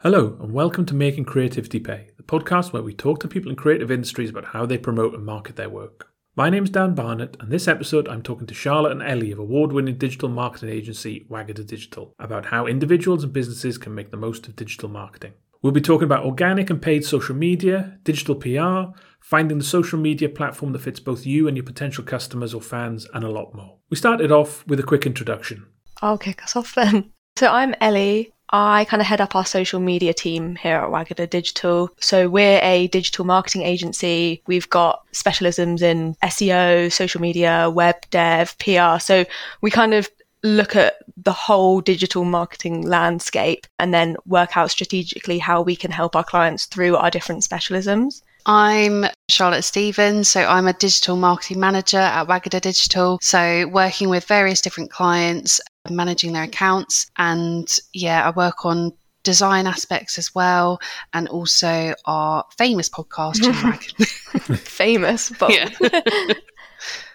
Hello, and welcome to Making Creativity Pay, the podcast where we talk to people in creative industries about how they promote and market their work. My name's Dan Barnett, and this episode I'm talking to Charlotte and Ellie of award winning digital marketing agency Wagada Digital about how individuals and businesses can make the most of digital marketing. We'll be talking about organic and paid social media, digital PR, finding the social media platform that fits both you and your potential customers or fans, and a lot more. We started off with a quick introduction. I'll kick us off then. So I'm Ellie. I kind of head up our social media team here at Wagada Digital. So we're a digital marketing agency. We've got specialisms in SEO, social media, web dev, PR. So we kind of look at the whole digital marketing landscape and then work out strategically how we can help our clients through our different specialisms. I'm Charlotte Stevens. So I'm a digital marketing manager at Wagada Digital. So working with various different clients, managing their accounts. And yeah, I work on design aspects as well, and also our famous podcast, famous, but yeah.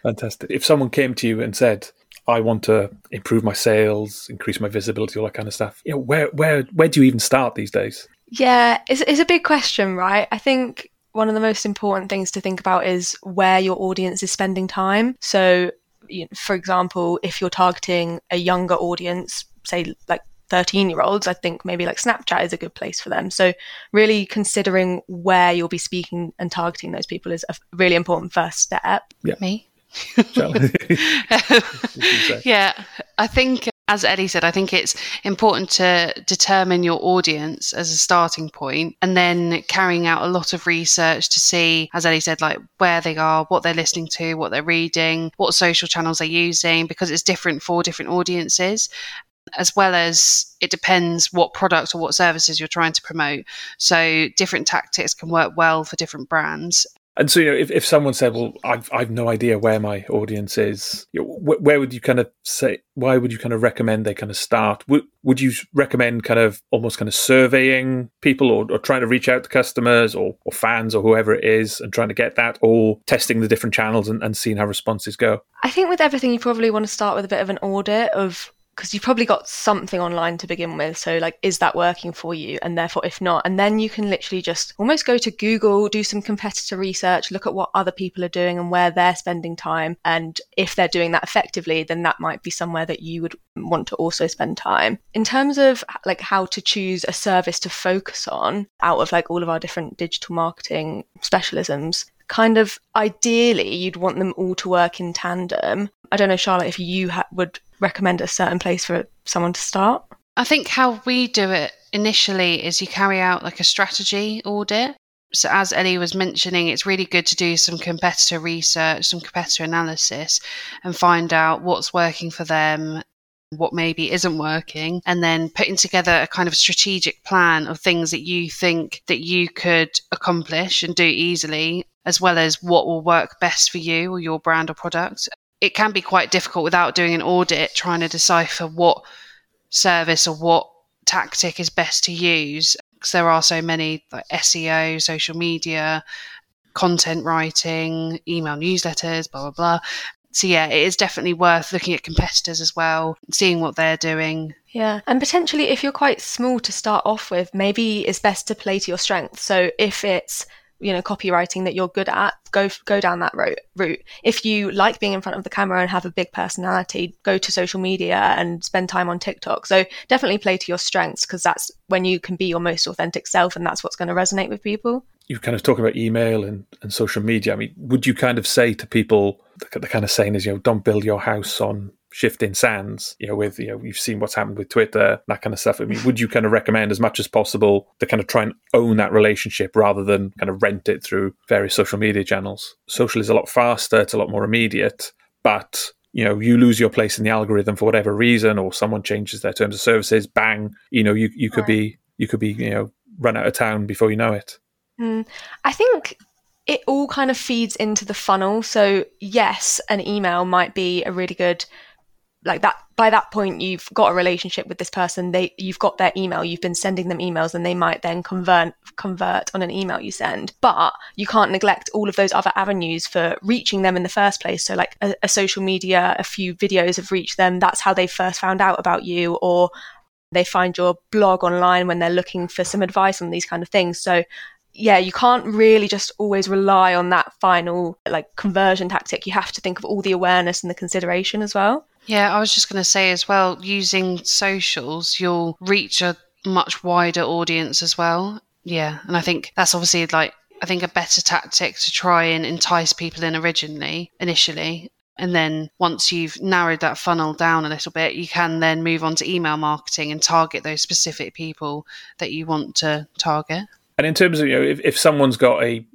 Fantastic. If someone came to you and said, I want to improve my sales, increase my visibility, all that kind of stuff. You know, where where where do you even start these days? Yeah, it's, it's a big question, right? I think one of the most important things to think about is where your audience is spending time. So, you know, for example, if you're targeting a younger audience, say like 13 year olds, I think maybe like Snapchat is a good place for them. So, really considering where you'll be speaking and targeting those people is a really important first step. Yeah. Me? yeah, I think as Ellie said, I think it's important to determine your audience as a starting point and then carrying out a lot of research to see, as Ellie said, like where they are, what they're listening to, what they're reading, what social channels they're using, because it's different for different audiences as well as it depends what product or what services you're trying to promote. So different tactics can work well for different brands. And so, you know, if, if someone said, "Well, I've I've no idea where my audience is," you know, wh- where would you kind of say? Why would you kind of recommend they kind of start? Would would you recommend kind of almost kind of surveying people, or, or trying to reach out to customers or, or fans or whoever it is, and trying to get that, or testing the different channels and, and seeing how responses go? I think with everything, you probably want to start with a bit of an audit of because you've probably got something online to begin with. So, like, is that working for you? And therefore, if not, and then you can literally just almost go to Google, do some competitor research, look at what other people are doing and where they're spending time. And if they're doing that effectively, then that might be somewhere that you would want to also spend time. In terms of like how to choose a service to focus on out of like all of our different digital marketing specialisms, kind of ideally you'd want them all to work in tandem. I don't know, Charlotte, if you ha- would recommend a certain place for someone to start? I think how we do it initially is you carry out like a strategy audit. So, as Ellie was mentioning, it's really good to do some competitor research, some competitor analysis, and find out what's working for them, what maybe isn't working, and then putting together a kind of strategic plan of things that you think that you could accomplish and do easily, as well as what will work best for you or your brand or product it can be quite difficult without doing an audit trying to decipher what service or what tactic is best to use because there are so many like SEO, social media, content writing, email newsletters, blah blah blah. So yeah, it is definitely worth looking at competitors as well, seeing what they're doing. Yeah, and potentially if you're quite small to start off with, maybe it's best to play to your strengths. So if it's you know copywriting that you're good at go go down that route route. If you like being in front of the camera and have a big personality go to social media and spend time on tiktok. So definitely play to your strengths because that's when you can be your most authentic self and that's what's going to resonate with people. You're kind of talk about email and, and social media. I mean would you kind of say to people the, the kind of saying is you know don't build your house on shifting sands, you know, with, you know, you've seen what's happened with Twitter, that kind of stuff. I mean, would you kind of recommend as much as possible to kind of try and own that relationship rather than kind of rent it through various social media channels? Social is a lot faster, it's a lot more immediate, but you know, you lose your place in the algorithm for whatever reason, or someone changes their terms of services, bang, you know, you, you could be, you could be, you know, run out of town before you know it. Mm. I think it all kind of feeds into the funnel. So, yes, an email might be a really good like that by that point you've got a relationship with this person they you've got their email you've been sending them emails and they might then convert convert on an email you send but you can't neglect all of those other avenues for reaching them in the first place so like a, a social media a few videos have reached them that's how they first found out about you or They find your blog online when they're looking for some advice on these kind of things. So yeah, you can't really just always rely on that final like conversion tactic. You have to think of all the awareness and the consideration as well. Yeah, I was just going to say as well, using socials, you'll reach a much wider audience as well. Yeah, and I think that's obviously like I think a better tactic to try and entice people in originally, initially. And then once you've narrowed that funnel down a little bit, you can then move on to email marketing and target those specific people that you want to target. And in terms of, you know, if, if someone's got a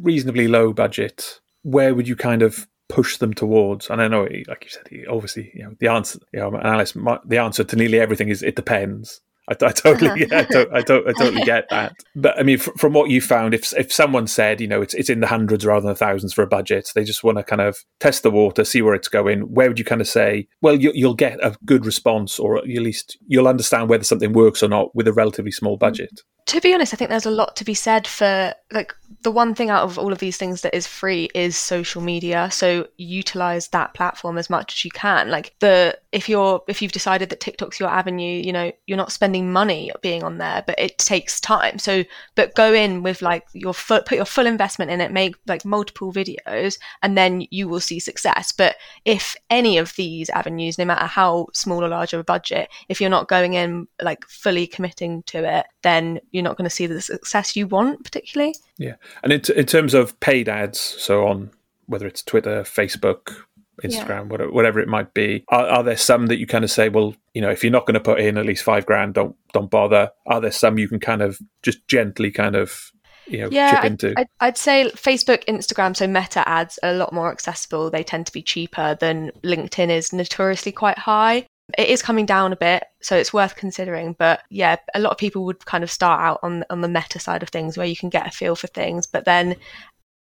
reasonably low budget, where would you kind of push them towards? And I know, like you said, obviously, you know, the answer, you know, Alice, the answer to nearly everything is it depends. I, I totally, uh-huh. I, don't, I, don't, I totally get that. But I mean, f- from what you found, if if someone said, you know, it's it's in the hundreds rather than the thousands for a budget, they just want to kind of test the water, see where it's going. Where would you kind of say, well, you, you'll get a good response, or at least you'll understand whether something works or not with a relatively small mm. budget? to be honest, I think there's a lot to be said for like the one thing out of all of these things that is free is social media. So utilize that platform as much as you can. Like the if you're if you've decided that TikTok's your avenue, you know, you're not spending money being on there, but it takes time. So but go in with like your foot put your full investment in it, make like multiple videos, and then you will see success. But if any of these avenues, no matter how small or large of a budget, if you're not going in like fully committing to it, then you're not going to see the success you want particularly. Yeah, and in, t- in terms of paid ads, so on whether it's Twitter, Facebook, Instagram, yeah. whatever, it might be. Are, are, there some that you kind of say, well, you know, if you're not going to put in at least five grand, don't don't bother. Are there some you can kind of just gently kind of you know, yeah, chip into? I'd, I'd, say Facebook, Instagram, so Meta ads are a lot more accessible. They tend to be cheaper than LinkedIn is notoriously quite high. It is coming down a bit, so it's worth considering. But yeah, a lot of people would kind of start out on on the meta side of things, where you can get a feel for things, but then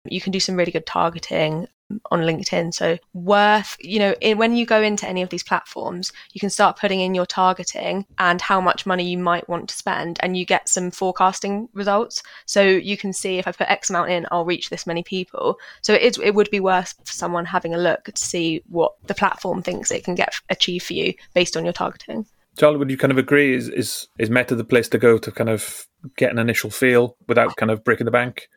you can do some really good targeting on LinkedIn. So worth, you know, in, when you go into any of these platforms, you can start putting in your targeting and how much money you might want to spend and you get some forecasting results. So you can see if I put X amount in, I'll reach this many people. So it, is, it would be worth for someone having a look to see what the platform thinks it can get achieve for you based on your targeting. Charlie, would you kind of agree? Is, is is Meta the place to go to kind of get an initial feel without kind of breaking the bank?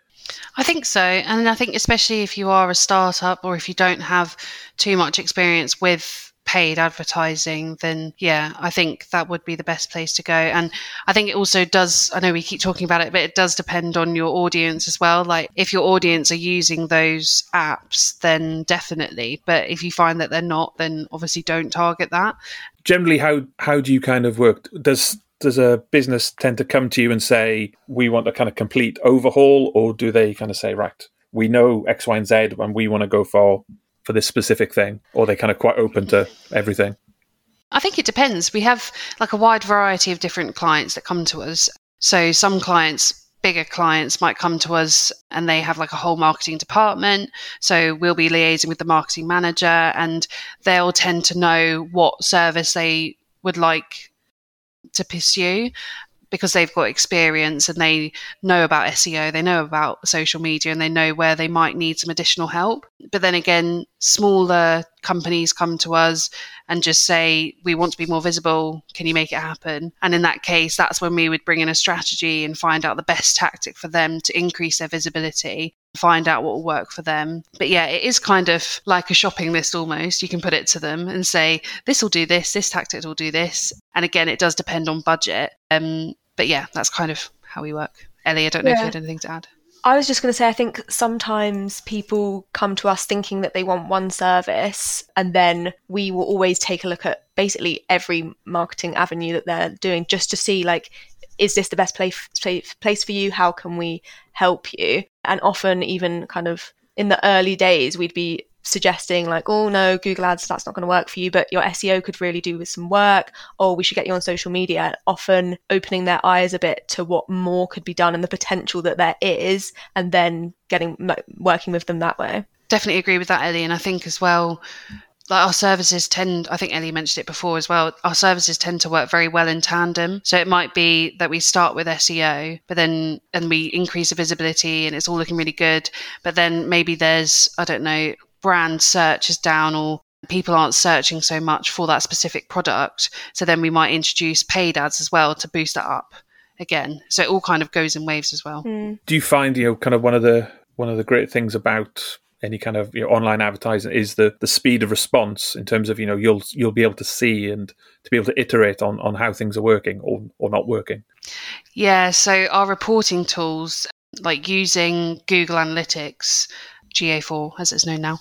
I think so. And I think, especially if you are a startup or if you don't have too much experience with paid advertising, then yeah, I think that would be the best place to go. And I think it also does, I know we keep talking about it, but it does depend on your audience as well. Like if your audience are using those apps, then definitely. But if you find that they're not, then obviously don't target that. Generally, how, how do you kind of work? Does does a business tend to come to you and say, we want a kind of complete overhaul, or do they kind of say, right, we know X, Y, and Z, and we want to go for for this specific thing, or they kind of quite open to everything? I think it depends. We have like a wide variety of different clients that come to us. So some clients bigger clients might come to us and they have like a whole marketing department. So we'll be liaising with the marketing manager and they'll tend to know what service they would like to pursue because they've got experience and they know about SEO, they know about social media, and they know where they might need some additional help. But then again, smaller companies come to us and just say, We want to be more visible. Can you make it happen? And in that case, that's when we would bring in a strategy and find out the best tactic for them to increase their visibility find out what will work for them. But yeah, it is kind of like a shopping list almost. You can put it to them and say, this will do this, this tactic will do this. And again, it does depend on budget. Um, but yeah, that's kind of how we work. Ellie, I don't know yeah. if you had anything to add. I was just going to say, I think sometimes people come to us thinking that they want one service, and then we will always take a look at basically every marketing avenue that they're doing just to see, like, is this the best place place for you? How can we help you? And often, even kind of in the early days, we'd be suggesting like, oh no, Google Ads, that's not going to work for you, but your SEO could really do with some work, or we should get you on social media. Often opening their eyes a bit to what more could be done and the potential that there is, and then getting working with them that way. Definitely agree with that, Ellie. And I think as well, like our services tend i think ellie mentioned it before as well our services tend to work very well in tandem so it might be that we start with seo but then and we increase the visibility and it's all looking really good but then maybe there's i don't know brand search is down or people aren't searching so much for that specific product. So then we might introduce paid ads as well to boost that up again. So it all kind of goes in waves as well. Mm. Do you find you know kind of one of the one of the great things about any kind of you know, online advertising is the the speed of response in terms of you know you'll you'll be able to see and to be able to iterate on on how things are working or or not working. Yeah, so our reporting tools like using Google Analytics, GA4 as it's known now,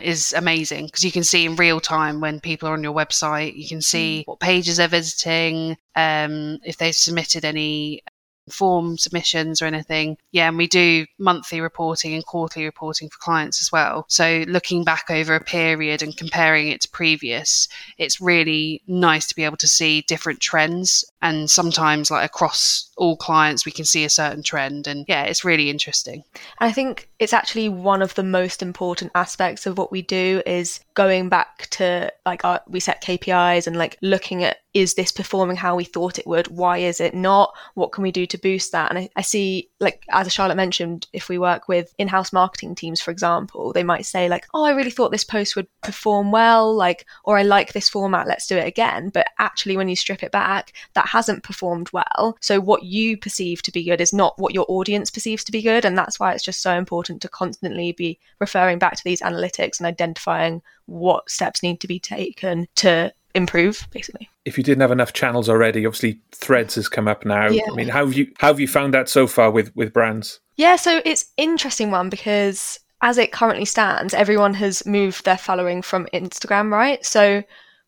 is amazing because you can see in real time when people are on your website. You can see what pages they're visiting, um, if they've submitted any form submissions or anything. Yeah, and we do monthly reporting and quarterly reporting for clients as well. So looking back over a period and comparing it to previous, it's really nice to be able to see different trends. And sometimes, like across all clients, we can see a certain trend. And yeah, it's really interesting. I think it's actually one of the most important aspects of what we do is going back to like our, we set KPIs and like looking at is this performing how we thought it would? Why is it not? What can we do to boost that? And I, I see, like, as Charlotte mentioned, if we work with in house marketing teams, for example, they might say, like, oh, I really thought this post would perform well, like, or I like this format, let's do it again. But actually, when you strip it back, that hasn't performed well. So, what you perceive to be good is not what your audience perceives to be good. And that's why it's just so important to constantly be referring back to these analytics and identifying what steps need to be taken to improve basically if you didn't have enough channels already obviously threads has come up now Yeah. i mean how have you how have you found that so far with with brands Yeah, so it's interesting one because as it currently stands, everyone has moved their following from Instagram, right? So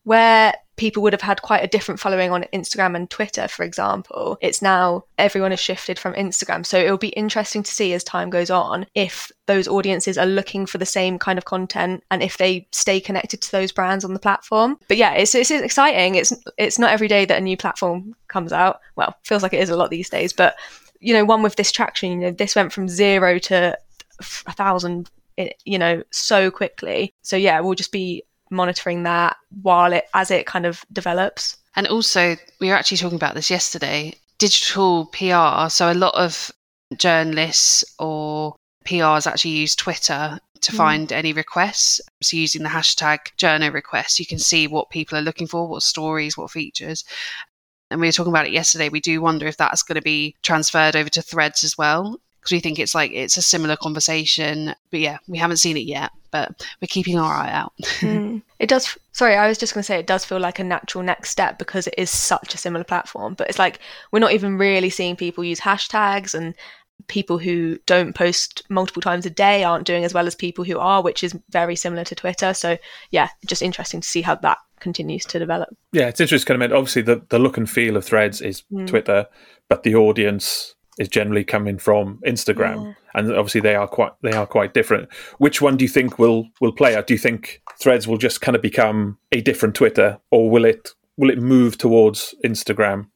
where people would have had quite a different following on Instagram and Twitter, for example, it's now everyone has shifted from Instagram. So it'll be interesting to see as time goes on if those audiences are looking for the same kind of content and if they stay connected to those brands on the platform. But yeah, it's it's exciting. It's it's not every day that a new platform comes out. Well, feels like it is a lot these days, but you know, one with this traction, you know, this went from zero to a thousand, you know, so quickly. So yeah, we'll just be monitoring that while it as it kind of develops. And also, we were actually talking about this yesterday digital PR. So, a lot of journalists or PRs actually use Twitter to Mm. find any requests. So, using the hashtag journo requests, you can see what people are looking for, what stories, what features. And we were talking about it yesterday. We do wonder if that's going to be transferred over to threads as well. Because we think it's like it's a similar conversation. But yeah, we haven't seen it yet, but we're keeping our eye out. Mm. It does. Sorry, I was just going to say it does feel like a natural next step because it is such a similar platform. But it's like we're not even really seeing people use hashtags and people who don't post multiple times a day aren't doing as well as people who are, which is very similar to Twitter. So yeah, just interesting to see how that continues to develop. yeah it's interesting kind of mean obviously the, the look and feel of threads is Mm. twitter but the audience is generally coming from instagram Yeah. and obviously they are quite they are quite different which one do you think will will play out do you think threads will just kind of become a different twitter or will it will it move towards instagram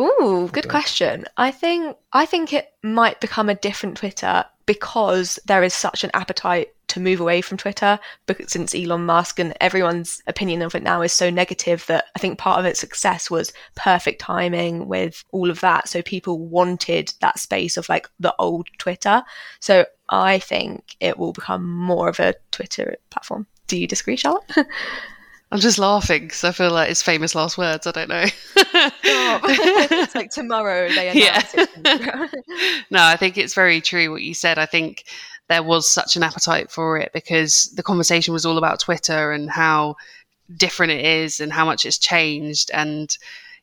Ooh, good question. I think I think it might become a different Twitter because there is such an appetite to move away from Twitter because since Elon Musk and everyone's opinion of it now is so negative that I think part of its success was perfect timing with all of that. So people wanted that space of like the old Twitter. So I think it will become more of a Twitter platform. Do you disagree, Charlotte? I'm just laughing because I feel like it's famous last words. I don't know. it's like tomorrow they announce Yeah. it. no, I think it's very true what you said. I think there was such an appetite for it because the conversation was all about Twitter and how different it is and how much it's changed. And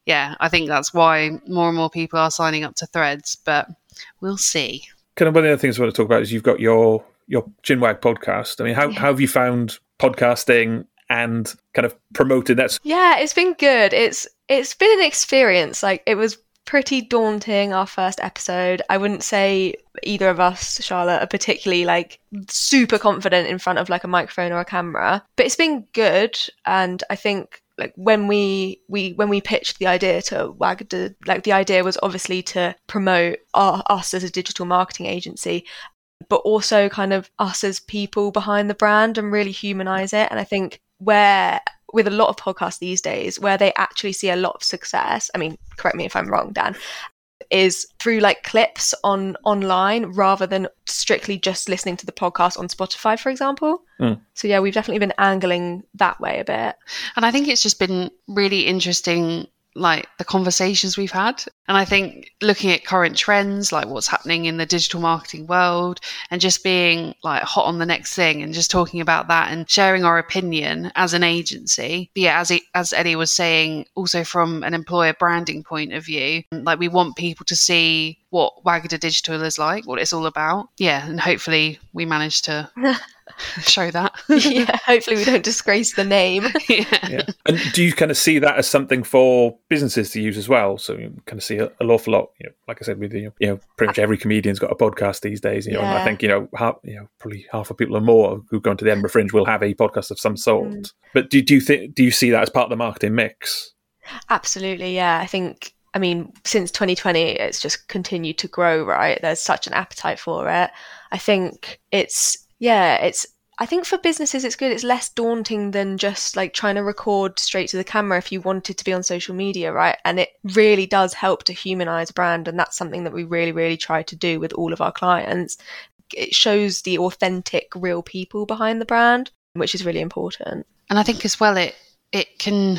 yeah, I think that's why more and more people are signing up to threads, but we'll see. kind of one of the other things I want to talk about is you've got your your Chinwag podcast. I mean, how, Yeah. how have you found podcasting and kind of promoting that? Yeah, it's been good. It's it's been an experience. Like it was pretty daunting our first episode. I wouldn't say either of us, Charlotte, are particularly like super confident in front of like a microphone or a camera. But it's been good and I think like when we we when we pitched the idea to Wagada, like the idea was obviously to promote our, us as a digital marketing agency but also kind of us as people behind the brand and really humanize it. And I think where with a lot of podcasts these days, where they actually see a lot of success, I mean, correct me if I'm wrong, Dan, is through like clips on online rather than strictly just listening to the podcast on Spotify, for example. Mm. So yeah, we've definitely been angling that way a bit. And I think it's just been really interesting like the conversations we've had. And I think looking at current trends, like what's happening in the digital marketing world, and just being like hot on the next thing and just talking about that and sharing our opinion as an agency. But yeah, as, it, as Ellie was saying, also from an employer branding point of view, like we want people to see what Wagada Digital is like, what it's all about. Yeah, and hopefully we manage to show that. yeah, hopefully we don't disgrace the name. yeah. yeah. And do you kind of see that as something for businesses to use as well? So you kind of see a, an awful lot, you know, like I said, with you know, pretty much every comedian's got a podcast these days. You know, and I think you know, half, you know, probably half of people or more who go to the Edinburgh Fringe will have a podcast of some sort. Mm. But do, do you think do you see that as part of the marketing mix? Absolutely, yeah. I think, I mean, since 2020, it's just continued to grow, right? There's such an appetite for it. I think it's, yeah, it's, I think for businesses, it's good. It's less daunting than just like trying to record straight to the camera if you wanted to be on social media, right? And it really does help to humanize brand. And that's something that we really, really try to do with all of our clients. It shows the authentic, real people behind the brand, which is really important. And I think as well, it it can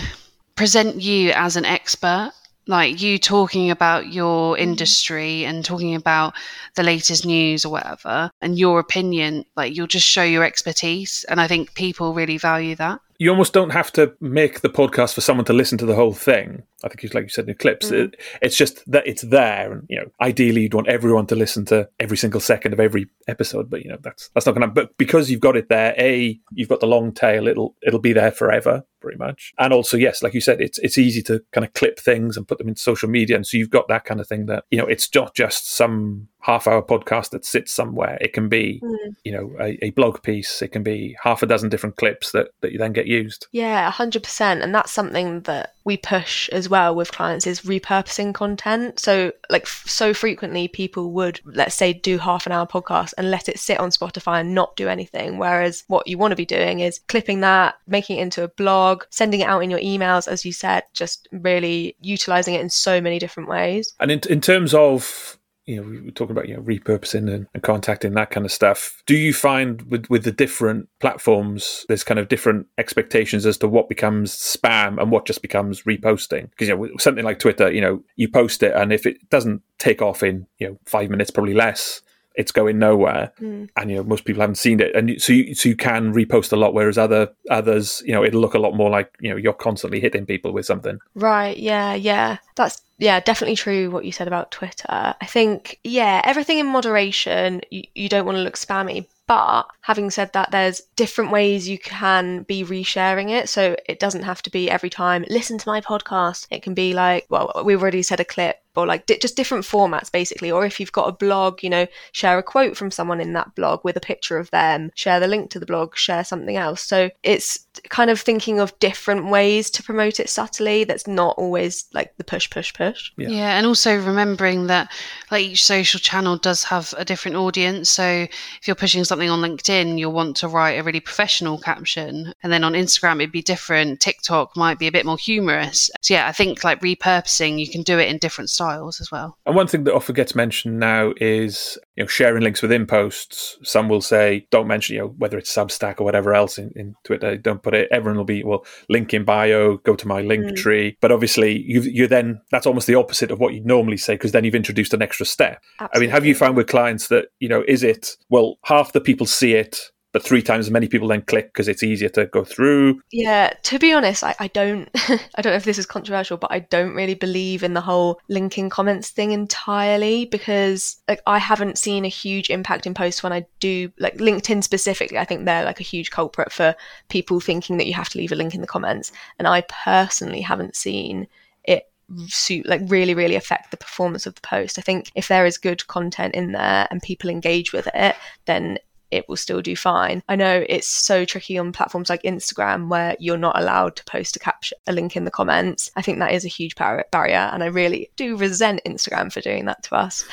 present you as an expert, like you talking about your industry and talking about the latest news or whatever, and your opinion. Like you'll just show your expertise, and I think people really value that. You almost don't have to make the podcast for someone to listen to the whole thing. I think it's like you said in clips. Mm. It, it's just that it's there, and you know, ideally you'd want everyone to listen to every single second of every episode. But you know, that's that's not going to. But because you've got it there, a you've got the long tail. It'll it'll be there forever, pretty much. And also, yes, like you said, it's it's easy to kind of clip things and put them into social media, and so you've got that kind of thing that you know, it's not just some half hour podcast that sits somewhere. It can be Mm. you know a, a blog piece. It can be half a dozen different clips that that you then get used. Yeah, 100%. And that's something that we push as well with clients is repurposing content. So, like, f- so frequently people would, let's say, do half an hour podcast and let it sit on Spotify and not do anything. Whereas what you want to be doing is clipping that, making it into a blog, sending it out in your emails, as you said, just really utilizing it in so many different ways. And in, in terms of you know, we were talking about you know repurposing and, and contacting that kind of stuff. Do you find with with the different platforms, there's kind of different expectations as to what becomes spam and what just becomes reposting? Because you know, something like Twitter, you know, you post it, and if it doesn't take off in you know five minutes, probably less, it's going nowhere. Mm. And you know, most people haven't seen it, and so you, so you can repost a lot, whereas other others, you know, it'll look a lot more like you know you're constantly hitting people with something. Right. Yeah. Yeah. That's yeah, definitely true what you said about Twitter. I think yeah, everything in moderation. You, you don't want to look spammy, but having said that, there's different ways you can be resharing it. So it doesn't have to be every time listen to my podcast. It can be like well, we've already said a clip or like di- just different formats basically. Or if you've got a blog, you know, share a quote from someone in that blog with a picture of them. Share the link to the blog. Share something else. So it's kind of thinking of different ways to promote it subtly. That's not always like the push, push, push. Yeah. Yeah. and also remembering that like each social channel does have a different audience. So if you're pushing something on LinkedIn, you'll want to write a really professional caption, and then on Instagram it'd be different. TikTok might be a bit more humorous. So yeah, I think like repurposing, you can do it in different styles as well. And one thing that often gets mentioned now is you know sharing links within posts. Some will say don't mention you know whether it's Substack or whatever else in, in Twitter. Don't put it. Everyone will be well link in bio. Go to my link Mm. tree. But obviously you you then that's almost the opposite of what you'd normally say because then you've introduced an extra step. I mean, have you found with clients that you know is it well half the people see it, but three times as many people then click because it's easier to go through. Yeah, to be honest, I, I don't I don't know if this is controversial, but I don't really believe in the whole linking comments thing entirely because like I haven't seen a huge impact in posts when I do like LinkedIn specifically, I think they're like a huge culprit for people thinking that you have to leave a link in the comments. And I personally haven't seen it suit like really really affect the performance of the post i think if there is good content in there and people engage with it then it will still do fine. I know it's so tricky on platforms like Instagram where you're not allowed to post a caption, a link in the comments. I think that is a huge bar- barrier, and I really do resent Instagram for doing that to us.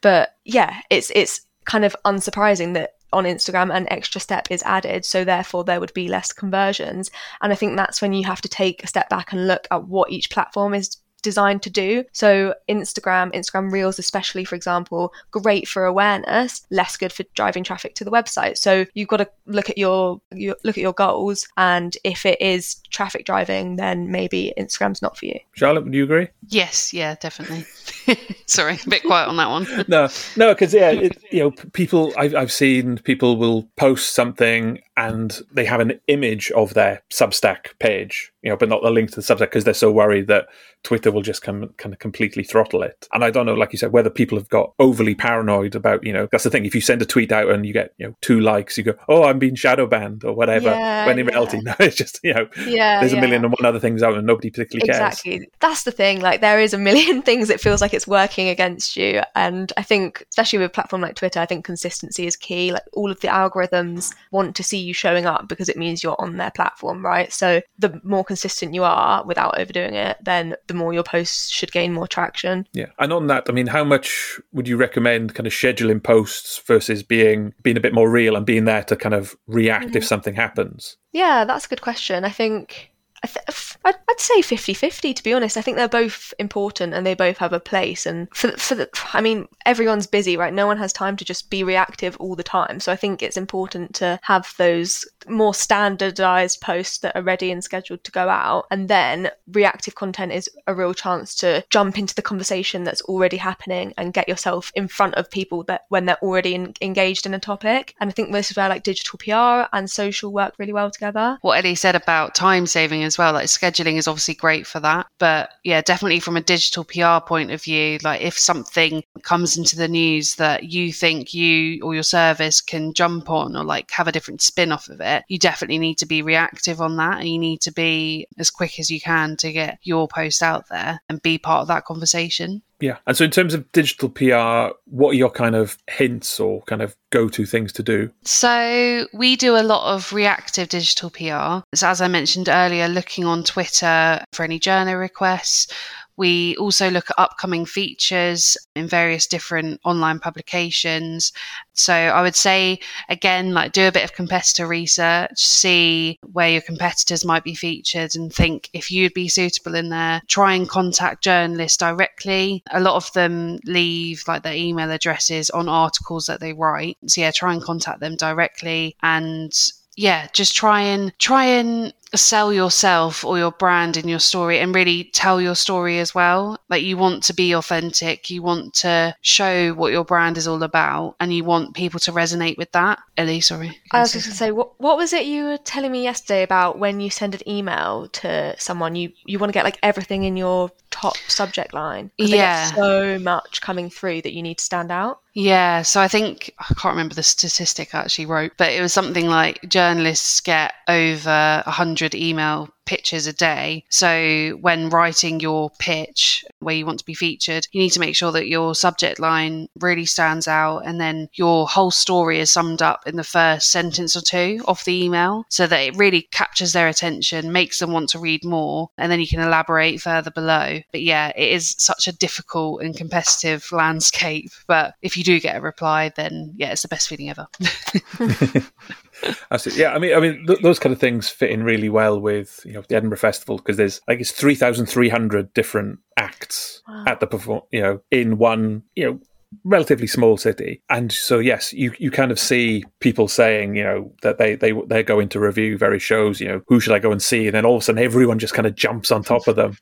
But yeah, it's it's kind of unsurprising that on Instagram an extra step is added, so therefore there would be less conversions. And I think that's when you have to take a step back and look at what each platform is designed to do. So Instagram, Instagram Reels, especially for example, great for awareness, less good for driving traffic to the website. So you've got to look at your, your look at your goals, and if it is traffic driving, then maybe Instagram's not for you. Charlotte, would you agree? Yes, yeah, definitely. Sorry, a bit quiet on that one. no, no, because yeah, it, you know, people I've I've seen people will post something and they have an image of their Substack page, you know, but not the link to the Substack because they're so worried that Twitter will just come kind of completely throttle it. And I don't know, like you said, whether people have got overly paranoid about, you know, that's the thing. If you send a tweet out and you get, you know, two likes, you go, oh, I'm being shadow banned or whatever. Yeah, when in yeah. reality, no, it's just, you know, Yeah, there's a million and one other things out and nobody particularly cares. Exactly. That's the thing. Like there is a million things it feels like it's working against you. And I think especially with a platform like Twitter, I think consistency is key. Like all of the algorithms want to see you showing up because it means you're on their platform, right? So the more consistent you are without overdoing it, then the more your posts should gain more traction. Yeah, and on that, I mean, how much would you recommend kind of scheduling posts versus being being a bit more real and being there to kind of react if mm-hmm. something happens? Yeah, that's a good question. I think I'd, say 50 50, to be honest. I think they're both important and they both have a place. And for, the- for the, I mean, everyone's busy, right? No one has time to just be reactive all the time. So I think it's important to have those more standardized posts that are ready and scheduled to go out. And then reactive content is a real chance to jump into the conversation that's already happening and get yourself in front of people that when they're already in, engaged in a topic. And I think this is where like digital PR and social work really well together. What Ellie said about time saving as well, like scheduling is obviously great for that. But yeah, definitely from a digital PR point of view, like if something comes into the news that you think you or your service can jump on or like have a different spin off of it, you definitely need to be reactive on that and you need to be as quick as you can to get your post out there and be part of that conversation. Yeah. And so, in terms of digital PR, what are your kind of hints or kind of go to things to do? So we do a lot of reactive digital PR. So as I mentioned earlier, looking on Twitter for any journo requests. We also look at upcoming features in various different online publications. So I would say again, like do a bit of competitor research, see where your competitors might be featured and think if you'd be suitable in there. Try and contact journalists directly. A lot of them leave like their email addresses on articles that they write. So yeah, try and contact them directly and yeah, just try and try and sell yourself or your brand in your story and really tell your story as well. Like you want to be authentic, you want to show what your brand is all about, and you want people to resonate with that. Ellie, sorry. I was just going to say, what, what was it you were telling me yesterday about when you send an email to someone, you, you want to get like everything in your top subject line. Yeah. so much coming through that you need to stand out. Yeah, so I think I can't remember the statistic I actually wrote, but it was something like journalists get over 100 email pitches a day. So when writing your pitch where you want to be featured, you need to make sure that your subject line really stands out and then your whole story is summed up in the first sentence or two of the email so that it really captures their attention, makes them want to read more, and then you can elaborate further below. But yeah, it is such a difficult and competitive landscape. But if you do get a reply, then yeah, it's the best feeling ever. Absolutely. Yeah, I mean, I mean, th- those kind of things fit in really well with you know the Edinburgh Festival because there's like it's three thousand three hundred different acts Wow. at the perform, you know, in one you know relatively small city, and so yes, you you kind of see people saying you know that they they they're going to review various shows, you know, who should I go and see, and then all of a sudden everyone just kind of jumps on top of them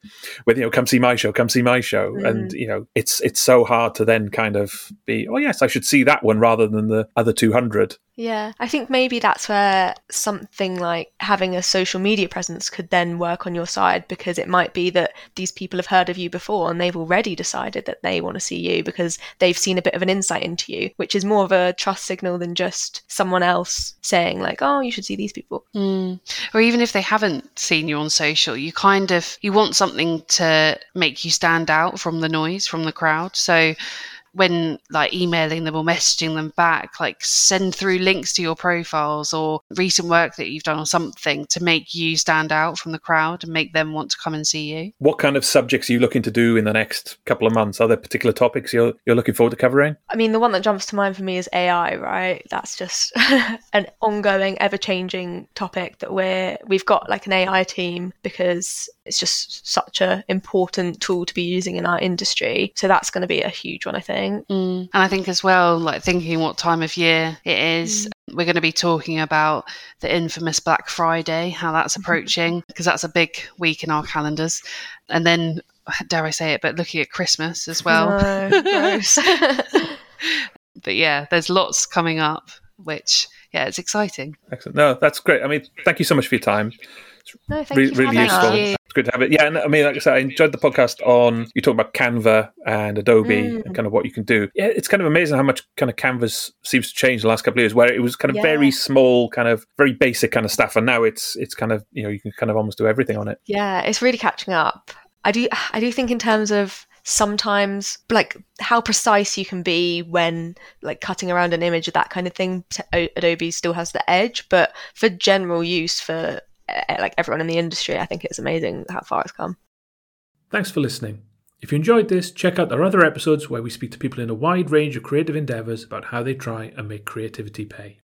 with you know, come see my show, come see my show, mm. and you know, it's it's so hard to then kind of be, oh yes, I should see that one rather than the other two hundred. Yeah, I think maybe that's where something like having a social media presence could then work on your side because it might be that these people have heard of you before and they've already decided that they want to see you because they've seen a bit of an insight into you, which is more of a trust signal than just someone else saying, like, oh, you should see these people. Mm. Or even if they haven't seen you on social, you kind of you want something to make you stand out from the noise, from the crowd. So when like emailing them or messaging them back, like send through links to your profiles or recent work that you've done or something to make you stand out from the crowd and make them want to come and see you. What kind of subjects are you looking to do in the next couple of months? Are there particular topics you're you're looking forward to covering? I mean, the one that jumps to mind for me is AI, right? That's just an ongoing, ever-changing topic that we're we've got like an AI team because it's just such a important tool to be using in our industry. So that's going to be a huge one, I think. Mm. And I think as well, like thinking what time of year it is, mm. we're going to be talking about the infamous Black Friday, how that's approaching, because that's a big week in our calendars. And then, dare I say it, but looking at Christmas as well. No, but yeah, there's lots coming up, which yeah, it's exciting. Excellent. No, that's great. I mean, thank you so much for your time. No, thank Re- really useful. You. It's good to have it. Yeah, and I mean, like I said, I enjoyed the podcast on you talk about Canva and Adobe mm. and kind of what you can do. Yeah, it's kind of amazing how much kind of Canva's seems to change the last couple of years, where it was kind of yeah. very small, kind of very basic kind of stuff, and now it's it's kind of you know you can kind of almost do everything on it. Yeah, it's really catching up. I do I do think in terms of sometimes like how precise you can be when like cutting around an image or that kind of thing adobe still has the edge but for general use for Uh, like everyone in the industry i think it's amazing how far it's come. Thanks for listening. If you enjoyed this check out our other episodes where we speak to people in a wide range of creative endeavors about how they try and make creativity pay